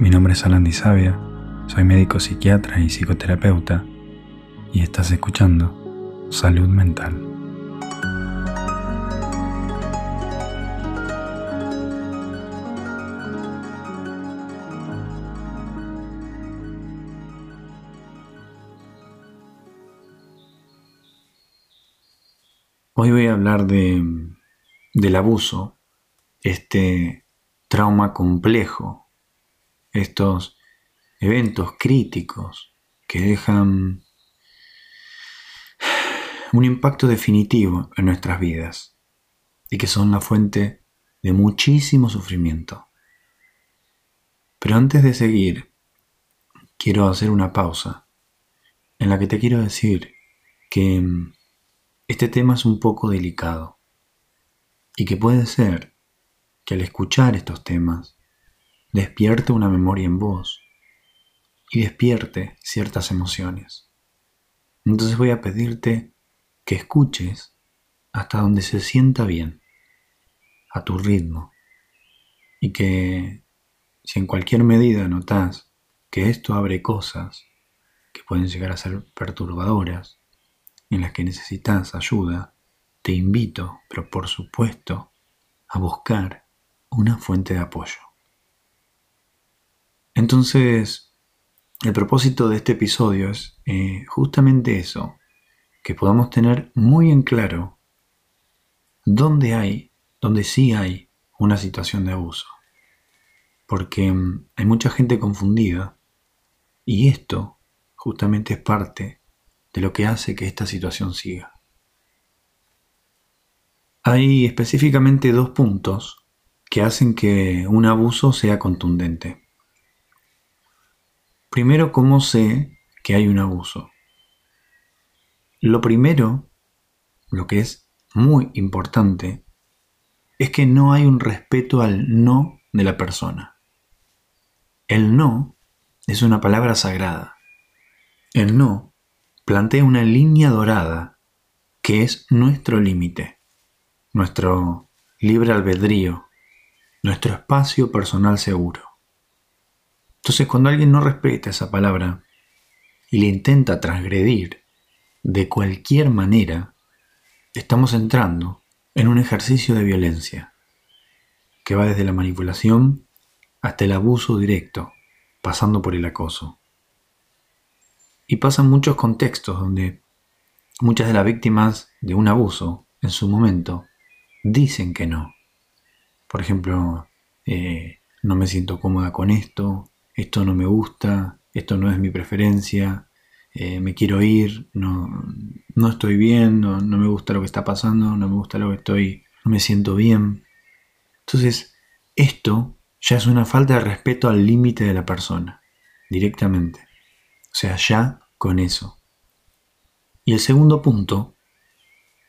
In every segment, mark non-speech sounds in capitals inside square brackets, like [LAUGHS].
Mi nombre es Alan Sabia, soy médico psiquiatra y psicoterapeuta y estás escuchando Salud Mental. Hoy voy a hablar de, del abuso, este trauma complejo estos eventos críticos que dejan un impacto definitivo en nuestras vidas y que son la fuente de muchísimo sufrimiento. Pero antes de seguir, quiero hacer una pausa en la que te quiero decir que este tema es un poco delicado y que puede ser que al escuchar estos temas despierte una memoria en vos y despierte ciertas emociones. Entonces voy a pedirte que escuches hasta donde se sienta bien, a tu ritmo, y que si en cualquier medida notas que esto abre cosas que pueden llegar a ser perturbadoras, en las que necesitas ayuda, te invito, pero por supuesto, a buscar una fuente de apoyo. Entonces, el propósito de este episodio es eh, justamente eso, que podamos tener muy en claro dónde hay, dónde sí hay una situación de abuso. Porque mm, hay mucha gente confundida y esto justamente es parte de lo que hace que esta situación siga. Hay específicamente dos puntos que hacen que un abuso sea contundente. Primero, ¿cómo sé que hay un abuso? Lo primero, lo que es muy importante, es que no hay un respeto al no de la persona. El no es una palabra sagrada. El no plantea una línea dorada que es nuestro límite, nuestro libre albedrío, nuestro espacio personal seguro. Entonces cuando alguien no respeta esa palabra y le intenta transgredir de cualquier manera, estamos entrando en un ejercicio de violencia que va desde la manipulación hasta el abuso directo, pasando por el acoso. Y pasan muchos contextos donde muchas de las víctimas de un abuso en su momento dicen que no. Por ejemplo, eh, no me siento cómoda con esto, esto no me gusta, esto no es mi preferencia, eh, me quiero ir, no, no estoy bien, no, no, me gusta lo que está pasando, no me gusta lo que estoy, no me siento bien. Entonces, esto ya es una falta de respeto al límite de la persona, directamente. O sea, ya con eso. Y el segundo punto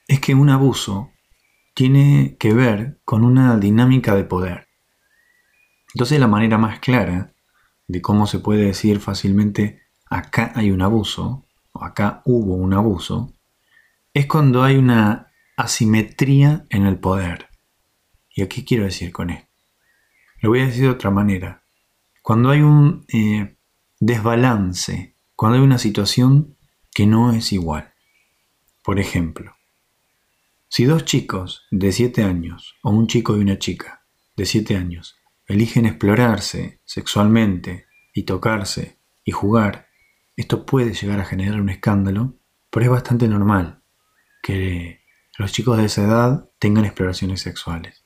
es que un abuso tiene que ver con una dinámica de poder. Entonces la manera más clara de cómo se puede decir fácilmente acá hay un abuso o acá hubo un abuso, es cuando hay una asimetría en el poder. ¿Y aquí quiero decir con esto? Lo voy a decir de otra manera. Cuando hay un eh, desbalance, cuando hay una situación que no es igual. Por ejemplo, si dos chicos de 7 años o un chico y una chica de 7 años eligen explorarse sexualmente y tocarse y jugar, esto puede llegar a generar un escándalo, pero es bastante normal que los chicos de esa edad tengan exploraciones sexuales.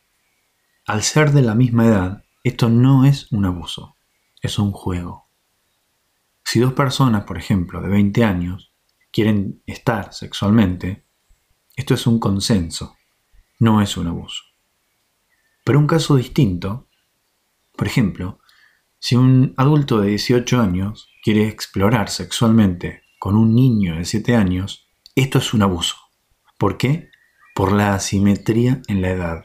Al ser de la misma edad, esto no es un abuso, es un juego. Si dos personas, por ejemplo, de 20 años, quieren estar sexualmente, esto es un consenso, no es un abuso. Pero un caso distinto por ejemplo, si un adulto de 18 años quiere explorar sexualmente con un niño de 7 años, esto es un abuso. ¿Por qué? Por la asimetría en la edad.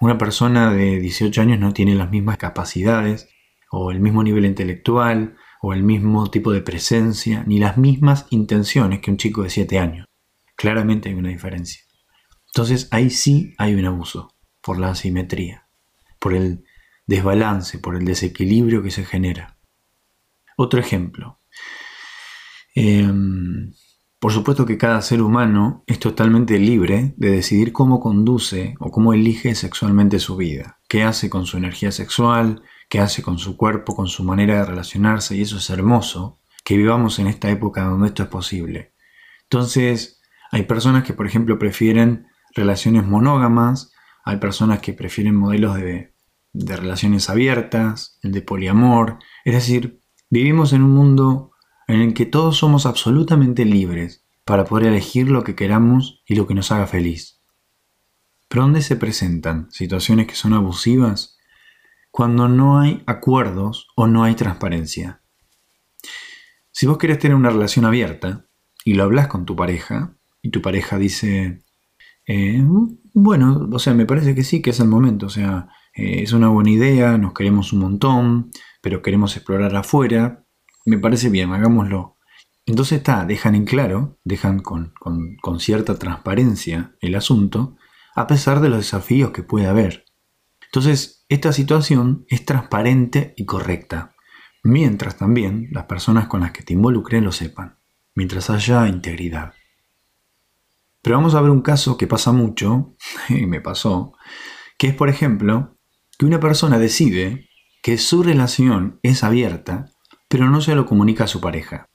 Una persona de 18 años no tiene las mismas capacidades, o el mismo nivel intelectual, o el mismo tipo de presencia, ni las mismas intenciones que un chico de 7 años. Claramente hay una diferencia. Entonces ahí sí hay un abuso, por la asimetría, por el desbalance, por el desequilibrio que se genera. Otro ejemplo. Em, por supuesto que cada ser humano es totalmente libre de decidir cómo conduce o cómo elige sexualmente su vida, qué hace con su energía sexual, qué hace con su cuerpo, con su manera de relacionarse, y eso es hermoso, que vivamos en esta época donde esto es posible. Entonces, hay personas que, por ejemplo, prefieren relaciones monógamas, hay personas que prefieren modelos de, de relaciones abiertas, el de poliamor, es decir, vivimos en un mundo en el que todos somos absolutamente libres para poder elegir lo que queramos y lo que nos haga feliz. Pero ¿dónde se presentan situaciones que son abusivas? Cuando no hay acuerdos o no hay transparencia. Si vos querés tener una relación abierta y lo hablas con tu pareja, y tu pareja dice, eh, bueno, o sea, me parece que sí, que es el momento, o sea, eh, es una buena idea, nos queremos un montón, pero queremos explorar afuera, me parece bien, hagámoslo. Entonces está, dejan en claro, dejan con, con cierta transparencia el asunto, a pesar de los desafíos que puede haber. Entonces, esta situación es transparente y correcta, mientras también las personas con las que te involucren lo sepan, mientras haya integridad. Pero vamos a ver un caso que pasa mucho, [LAUGHS] y me pasó, que es, por ejemplo, que una persona decide que su relación es abierta pero no se lo comunica a su pareja.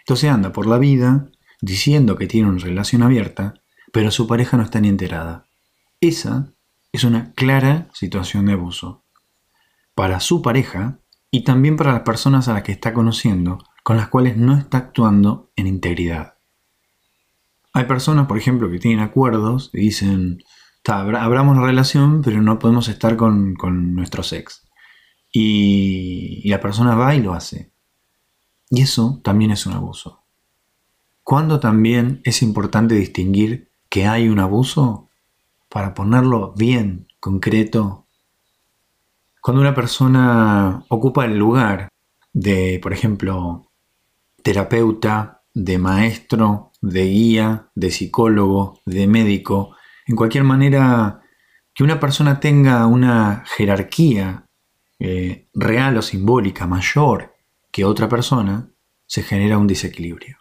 Entonces anda por la vida diciendo que tiene una relación abierta, pero su pareja no está ni enterada. Esa es una clara situación de abuso. Para su pareja y también para las personas a las que está conociendo, con las cuales no está actuando en integridad. Hay personas, por ejemplo, que tienen acuerdos y dicen, abramos una relación, pero no podemos estar con, con nuestro sex y, la persona va y lo hace. Y eso también es un abuso. ¿Cuándo también es importante distinguir que hay un abuso? Para ponerlo bien, concreto. Cuando una persona ocupa el lugar de, por ejemplo, terapeuta, de maestro, de guía, de psicólogo, de médico, en cualquier manera que una persona tenga una jerarquía eh, real o simbólica mayor que otra persona, se genera un desequilibrio.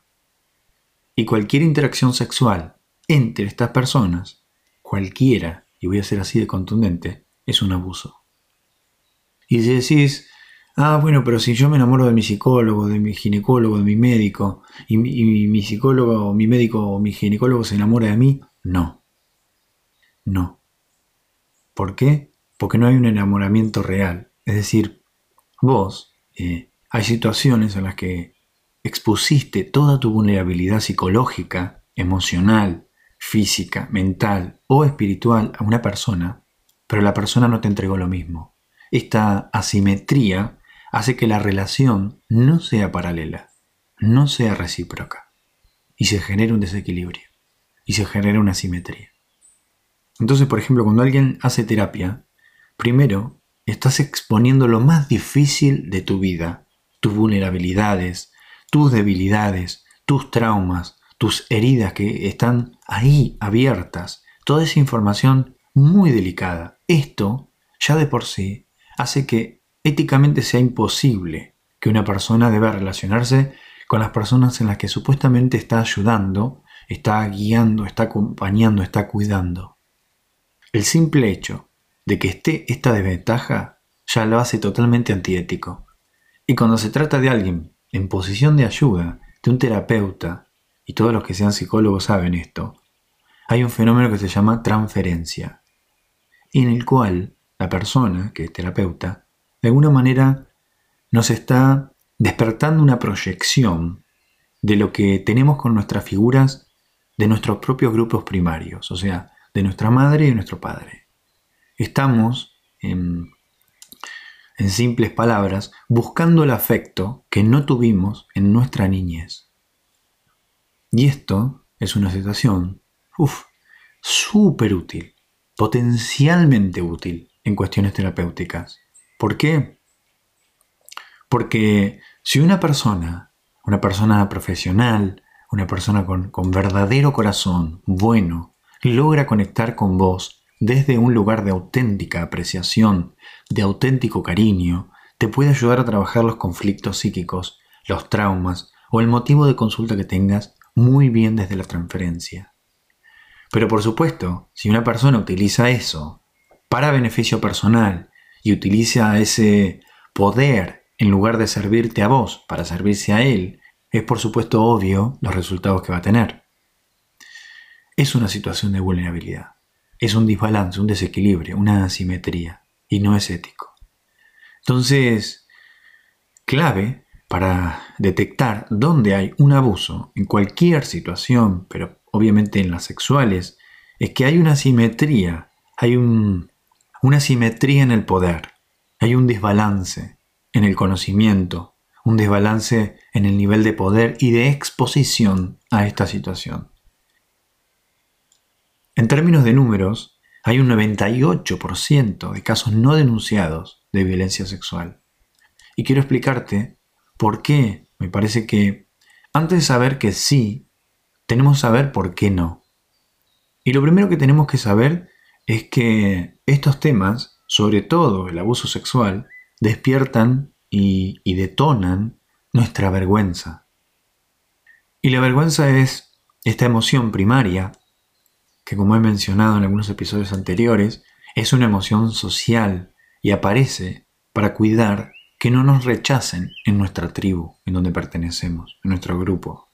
Y cualquier interacción sexual entre estas personas, cualquiera, y voy a ser así de contundente, es un abuso. Y si decís, ah, bueno, pero si yo me enamoro de mi psicólogo, de mi ginecólogo, de mi médico, y mi, y mi psicólogo o mi médico o mi ginecólogo se enamora de mí, no. No. ¿Por qué? Porque no hay un enamoramiento real. Es decir, vos eh, hay situaciones en las que expusiste toda tu vulnerabilidad psicológica, emocional, física, mental o espiritual a una persona, pero la persona no te entregó lo mismo. Esta asimetría hace que la relación no sea paralela, no sea recíproca, y se genera un desequilibrio, y se genera una asimetría. Entonces, por ejemplo, cuando alguien hace terapia, primero estás exponiendo lo más difícil de tu vida, tus vulnerabilidades, tus debilidades, tus traumas, tus heridas que están ahí abiertas, toda esa información muy delicada. Esto, ya de por sí, hace que éticamente sea imposible que una persona deba relacionarse con las personas en las que supuestamente está ayudando, está guiando, está acompañando, está cuidando. El simple hecho de que esté esta desventaja ya lo hace totalmente antiético. Y cuando se trata de alguien en posición de ayuda, de un terapeuta, y todos los que sean psicólogos saben esto, hay un fenómeno que se llama transferencia, en el cual la persona, que es terapeuta, de alguna manera nos está despertando una proyección de lo que tenemos con nuestras figuras de nuestros propios grupos primarios, o sea, de nuestra madre y de nuestro padre estamos, en, simples palabras, buscando el afecto que no tuvimos en nuestra niñez. Y esto es una situación, uff, súper útil, potencialmente útil en cuestiones terapéuticas. ¿Por qué? Porque si una persona, una persona profesional, una persona con, con verdadero corazón, bueno, logra conectar con vos desde un lugar de auténtica apreciación, de auténtico cariño, te puede ayudar a trabajar los conflictos psíquicos, los traumas o el motivo de consulta que tengas muy bien desde la transferencia. Pero por supuesto, si una persona utiliza eso para beneficio personal y utiliza ese poder en lugar de servirte a vos para servirse a él, es por supuesto obvio los resultados que va a tener. Es una situación de vulnerabilidad, es un desbalance, un desequilibrio, una asimetría, y no es ético. Entonces, clave para detectar dónde hay un abuso en cualquier situación, pero obviamente en las sexuales, es que hay una simetría, hay una simetría en el poder, hay un desbalance en el conocimiento, un desbalance en el nivel de poder y de exposición a esta situación. En términos de números, hay un 98% de casos no denunciados de violencia sexual. Y quiero explicarte por qué me parece que antes de saber que sí, tenemos que saber por qué no. Y lo primero que tenemos que saber es que estos temas, sobre todo el abuso sexual, despiertan y, y detonan nuestra vergüenza. Y la vergüenza es esta emoción primaria, que como he mencionado en algunos episodios anteriores, es una emoción social y aparece para cuidar que no nos rechacen en nuestra tribu, en donde pertenecemos, en nuestro grupo.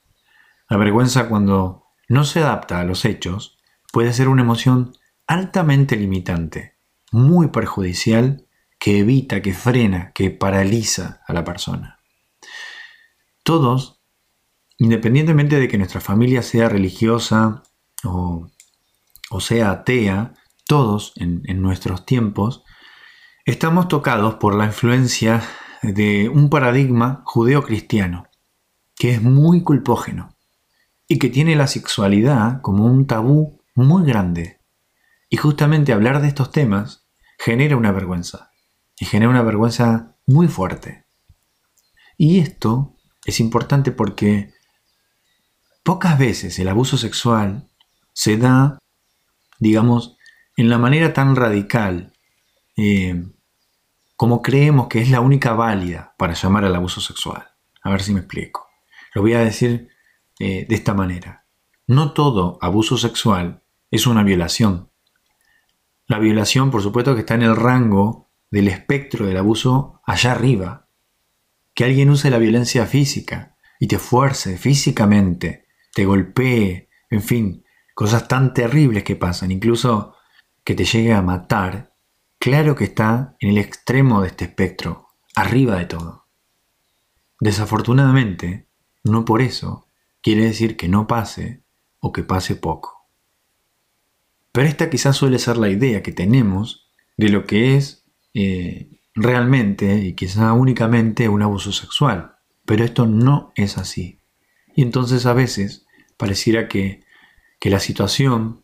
La vergüenza cuando no se adapta a los hechos puede ser una emoción altamente limitante, muy perjudicial, que evita, que frena, que paraliza a la persona. Todos, independientemente de que nuestra familia sea religiosa o, sea atea, todos en, nuestros tiempos, estamos tocados por la influencia de un paradigma judeo-cristiano, que es muy culpógeno y que tiene la sexualidad como un tabú muy grande. Y justamente hablar de estos temas genera una vergüenza, y genera una vergüenza muy fuerte. Y esto es importante porque pocas veces el abuso sexual se da, digamos, en la manera tan radical eh, como creemos que es la única válida para llamar al abuso sexual. A ver si me explico. Lo voy a decir eh, de esta manera. No todo abuso sexual es una violación. La violación, por supuesto, que está en el rango del espectro del abuso allá arriba, que alguien use la violencia física y te fuerce físicamente, te golpee, en fin, cosas tan terribles que pasan, incluso que te llegue a matar, claro que está en el extremo de este espectro, arriba de todo. Desafortunadamente, no por eso quiere decir que no pase o que pase poco. Pero esta quizás suele ser la idea que tenemos de lo que es eh, realmente y quizá únicamente un abuso sexual, pero esto no es así. Y entonces a veces pareciera que, que la situación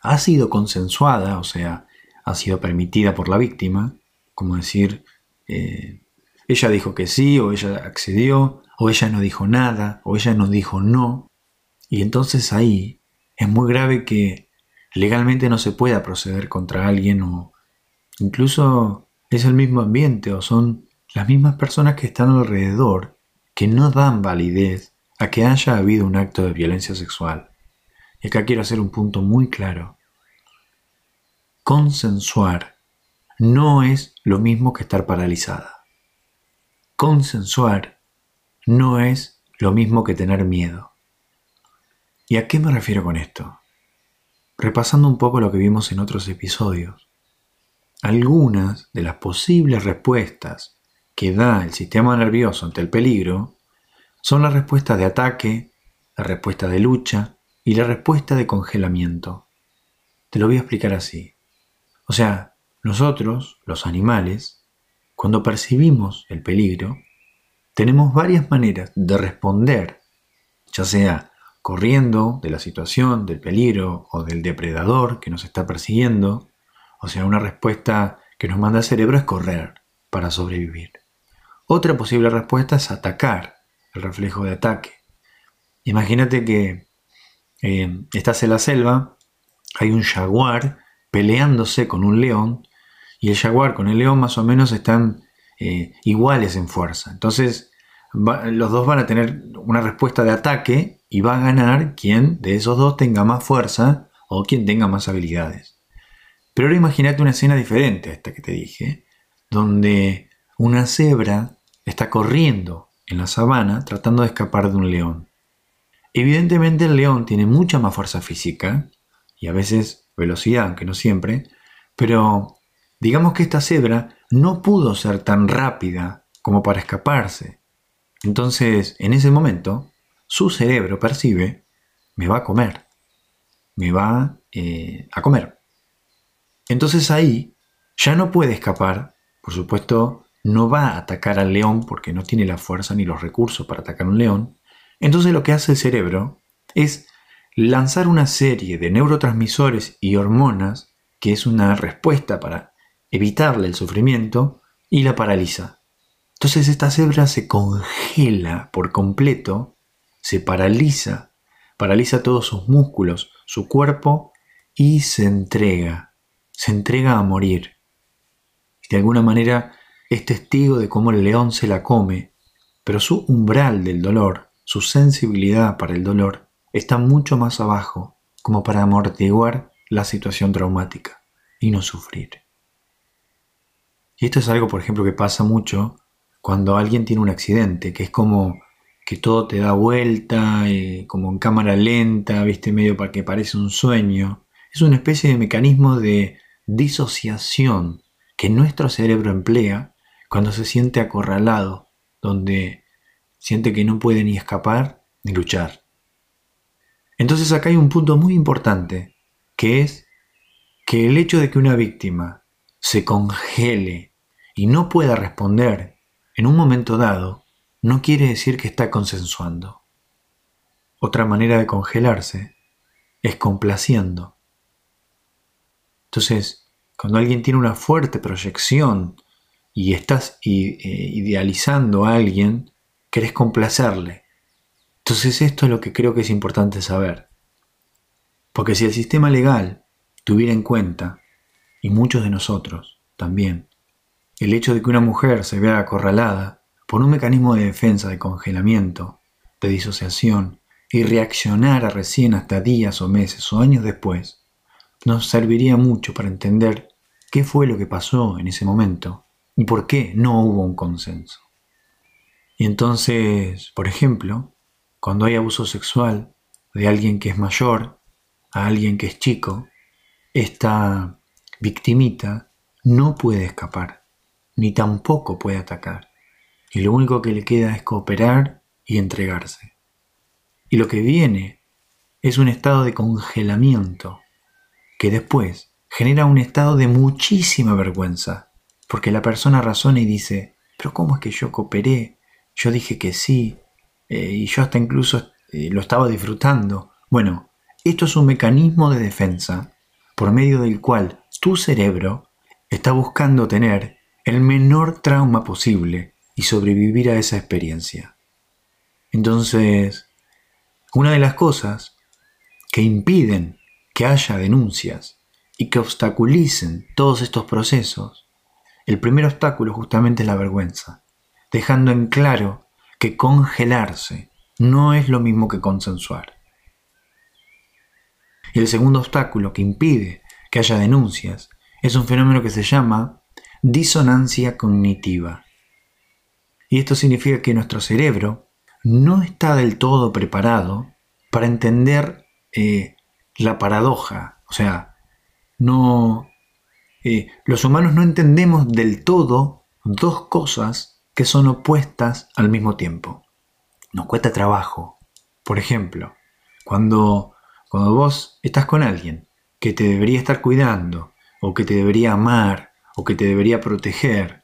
ha sido consensuada, o sea, ha sido permitida por la víctima, como decir, eh, ella dijo que sí, o ella accedió, o ella no dijo nada, o ella no dijo no, y entonces ahí es muy grave que legalmente no se pueda proceder contra alguien o incluso es el mismo ambiente o son las mismas personas que están alrededor que no dan validez a que haya habido un acto de violencia sexual. Y acá quiero hacer un punto muy claro. Consensuar no es lo mismo que estar paralizada. Consensuar no es lo mismo que tener miedo. ¿Y a qué me refiero con esto? Repasando un poco lo que vimos en otros episodios. Algunas de las posibles respuestas que da el sistema nervioso ante el peligro son la respuesta de ataque, la respuesta de lucha y la respuesta de congelamiento. Te lo voy a explicar así. O sea, nosotros, los animales, cuando percibimos el peligro, tenemos varias maneras de responder, ya sea corriendo de la situación, del peligro o del depredador que nos está persiguiendo, o sea, una respuesta que nos manda el cerebro es correr para sobrevivir. Otra posible respuesta es atacar, el reflejo de ataque. Imagínate que eh, estás en la selva, hay un jaguar peleándose con un león y el jaguar con el león más o menos están eh, iguales en fuerza. Entonces los dos van a tener una respuesta de ataque y va a ganar quien de esos dos tenga más fuerza o quien tenga más habilidades. Pero ahora imagínate una escena diferente a esta que te dije, donde una cebra está corriendo en la sabana tratando de escapar de un león. Evidentemente el león tiene mucha más fuerza física y a veces velocidad, aunque no siempre, pero digamos que esta cebra no pudo ser tan rápida como para escaparse. Entonces, en ese momento, su cerebro percibe, me va a comer, me va eh, a comer. Entonces ahí ya no puede escapar, por supuesto, no va a atacar al león porque no tiene la fuerza ni los recursos para atacar a un león. Entonces lo que hace el cerebro es lanzar una serie de neurotransmisores y hormonas que es una respuesta para evitarle el sufrimiento y la paraliza. Entonces esta cebra se congela por completo, se paraliza, paraliza todos sus músculos, su cuerpo y se entrega, se entrega a morir. de alguna manera es testigo de cómo el león se la come, pero su umbral del dolor, su sensibilidad para el dolor, está mucho más abajo como para amortiguar la situación traumática y no sufrir. Y esto es algo, por ejemplo, que pasa mucho cuando alguien tiene un accidente, que es como que todo te da vuelta, eh, como en cámara lenta, viste, medio para que parece un sueño. Es una especie de mecanismo de disociación que nuestro cerebro emplea cuando se siente acorralado, donde siente que no puede ni escapar ni luchar. Entonces acá hay un punto muy importante, que es que el hecho de que una víctima se congele y no pueda responder en un momento dado, no quiere decir que está consensuando. Otra manera de congelarse es complaciendo. Entonces, cuando alguien tiene una fuerte proyección y estás eh, idealizando a alguien, querés complacerle. Entonces esto es lo que creo que es importante saber. Porque si el sistema legal tuviera en cuenta, y muchos de nosotros también, el hecho de que una mujer se vea acorralada por un mecanismo de defensa de congelamiento, de disociación, y reaccionara recién hasta días o meses o años después, nos serviría mucho para entender qué fue lo que pasó en ese momento y por qué no hubo un consenso. Y entonces, por ejemplo, cuando hay abuso sexual de alguien que es mayor a alguien que es chico, esta victimita no puede escapar, ni tampoco puede atacar. Y lo único que le queda es cooperar y entregarse. Y lo que viene es un estado de congelamiento que después genera un estado de muchísima vergüenza porque la persona razona y dice, pero ¿cómo es que yo cooperé? Yo dije que sí, eh, y yo hasta incluso eh, lo estaba disfrutando. Bueno, esto es un mecanismo de defensa por medio del cual tu cerebro está buscando tener el menor trauma posible y sobrevivir a esa experiencia. Entonces, una de las cosas que impiden que haya denuncias y que obstaculicen todos estos procesos el primer obstáculo justamente es la vergüenza, dejando en claro que congelarse no es lo mismo que consensuar. Y el segundo obstáculo que impide que haya denuncias es un fenómeno que se llama disonancia cognitiva. Y esto significa que nuestro cerebro no está del todo preparado para entender eh, la paradoja, o sea, no, eh, los humanos no entendemos del todo dos cosas que son opuestas al mismo tiempo. Nos cuesta trabajo. Por ejemplo, cuando, cuando vos estás con alguien que te debería estar cuidando, o que te debería amar, o que te debería proteger,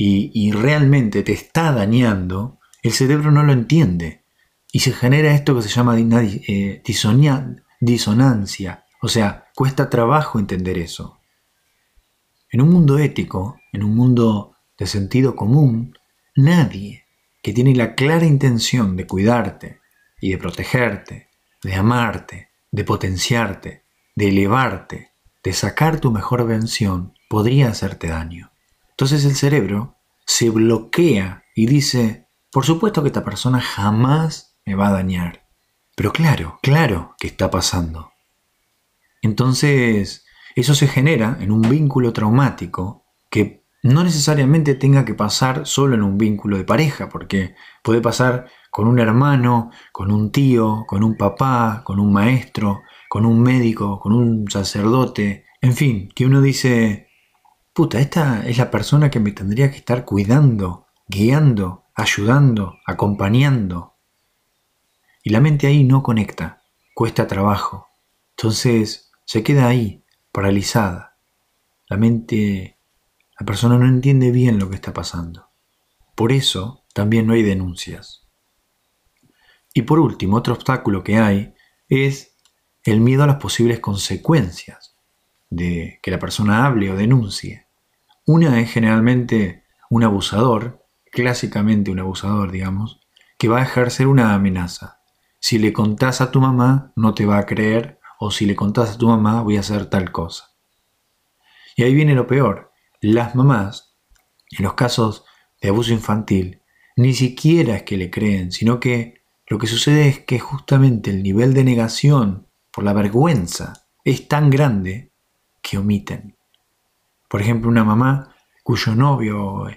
y, realmente te está dañando, el cerebro no lo entiende. Y se genera esto que se llama eh, disonancia. O sea, cuesta trabajo entender eso. En un mundo ético, en un mundo de sentido común, nadie que tiene la clara intención de cuidarte y de protegerte, de amarte, de potenciarte, de elevarte, de sacar tu mejor versión podría hacerte daño. Entonces el cerebro se bloquea y dice, por supuesto que esta persona jamás me va a dañar. Pero claro, claro que está pasando. Entonces, eso se genera en un vínculo traumático que no necesariamente tenga que pasar solo en un vínculo de pareja, porque puede pasar con un hermano, con un tío, con un papá, con un maestro, con un médico, con un sacerdote, en fin, que uno dice, puta, esta es la persona que me tendría que estar cuidando, guiando, ayudando, acompañando. Y la mente ahí no conecta, cuesta trabajo. Entonces se queda ahí, paralizada. La mente, la persona no entiende bien lo que está pasando. Por eso también no hay denuncias. Y por último, otro obstáculo que hay es el miedo a las posibles consecuencias de que la persona hable o denuncie. Una es generalmente un abusador, clásicamente un abusador, digamos, que va a ejercer una amenaza. Si le contás a tu mamá, no te va a creer, o si le contás a tu mamá, voy a hacer tal cosa. Y ahí viene lo peor. Las mamás, en los casos de abuso infantil, ni siquiera es que le creen, sino que lo que sucede es que justamente el nivel de negación por la vergüenza es tan grande que omiten. Por ejemplo, una mamá cuyo novio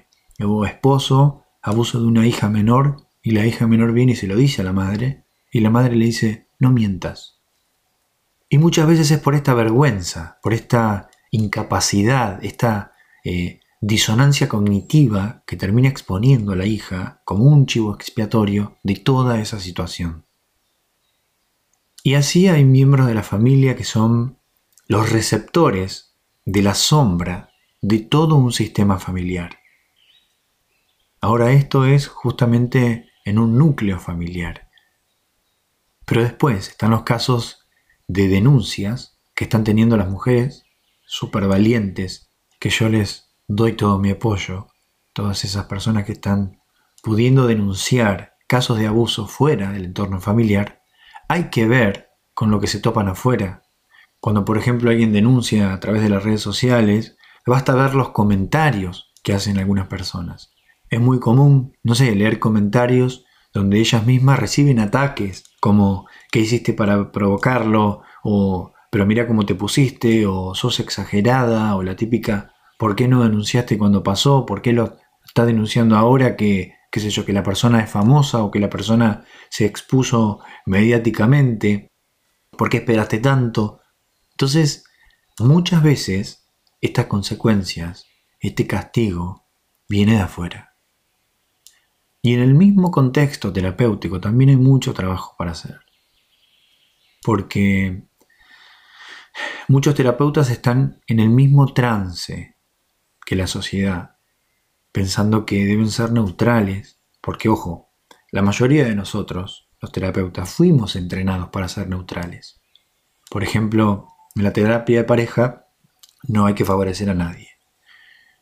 o esposo abusa de una hija menor y la hija menor viene y se lo dice a la madre y la madre le dice, no mientas. Y muchas veces es por esta vergüenza, por esta incapacidad, esta eh, disonancia cognitiva que termina exponiendo a la hija como un chivo expiatorio de toda esa situación. Y así hay miembros de la familia que son los receptores de la sombra de todo un sistema familiar. Ahora esto es justamente en un núcleo familiar. Pero después están los casos de denuncias que están teniendo las mujeres súper valientes, que yo les doy todo mi apoyo, todas esas personas que están pudiendo denunciar casos de abuso fuera del entorno familiar, hay que ver con lo que se topan afuera. Cuando por ejemplo alguien denuncia a través de las redes sociales, basta ver los comentarios que hacen algunas personas. Es muy común, no sé, leer comentarios donde ellas mismas reciben ataques como ¿qué hiciste para provocarlo? o pero mira cómo te pusiste, o sos exagerada, o la típica ¿por qué no denunciaste cuando pasó? ¿Por qué lo está denunciando ahora que, qué sé yo, que la persona es famosa o que la persona se expuso mediáticamente? ¿Por qué esperaste tanto? Entonces, muchas veces estas consecuencias, este castigo, viene de afuera. Y en el mismo contexto terapéutico también hay mucho trabajo para hacer. Porque muchos terapeutas están en el mismo trance que la sociedad, pensando que deben ser neutrales, porque ojo, la mayoría de nosotros, los terapeutas, fuimos entrenados para ser neutrales. Por ejemplo, en la terapia de pareja no hay que favorecer a nadie.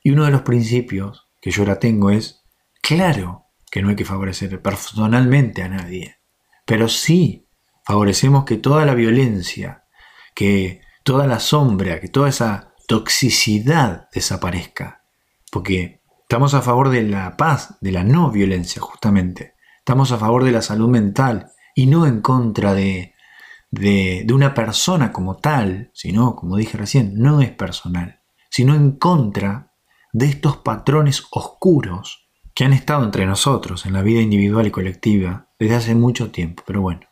Y uno de los principios que yo ahora tengo es, claro que no hay que favorecer personalmente a nadie, pero sí favorecemos que toda la violencia, que toda la sombra, que toda esa toxicidad desaparezca. Porque estamos a favor de la paz, de la no violencia justamente. Estamos a favor de la salud mental y no en contra de, de, una persona como tal, sino, como dije recién, no es personal, sino en contra de estos patrones oscuros que han estado entre nosotros en la vida individual y colectiva desde hace mucho tiempo, pero bueno.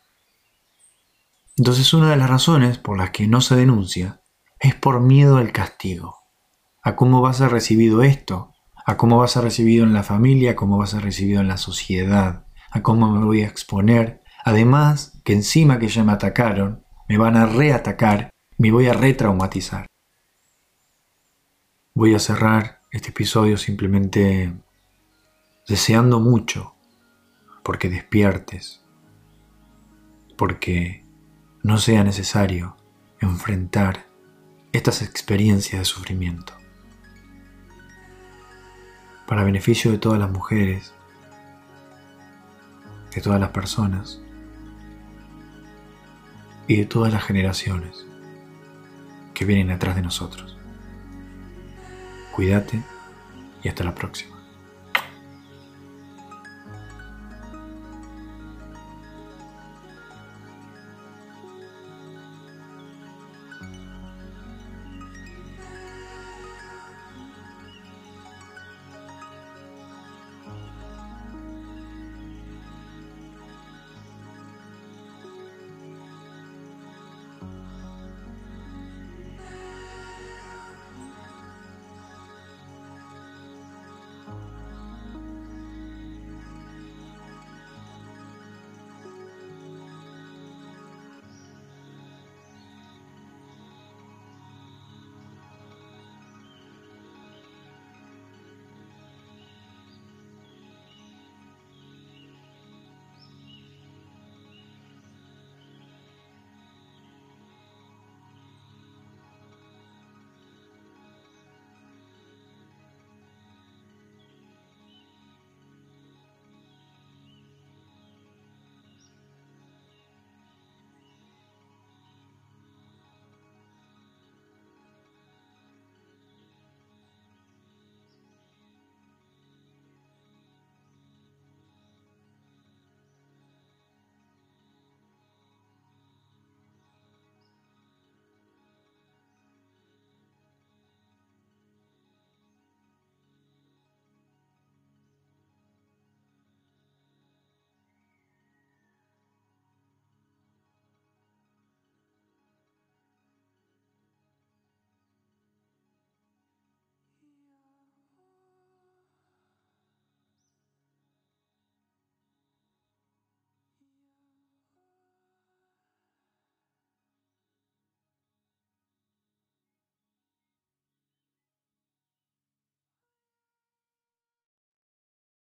Entonces una de las razones por las que no se denuncia es por miedo al castigo, a cómo va a ser recibido esto, a cómo va a ser recibido en la familia, a cómo va a ser recibido en la sociedad, a cómo me voy a exponer, Además, que encima que ya me atacaron, me van a reatacar, me voy a retraumatizar. Voy a cerrar este episodio simplemente deseando mucho porque despiertes, porque no sea necesario enfrentar estas experiencias de sufrimiento. Para beneficio de todas las mujeres, de todas las personas, y de todas las generaciones. que vienen atrás de nosotros. Cuídate y hasta la próxima. Uh...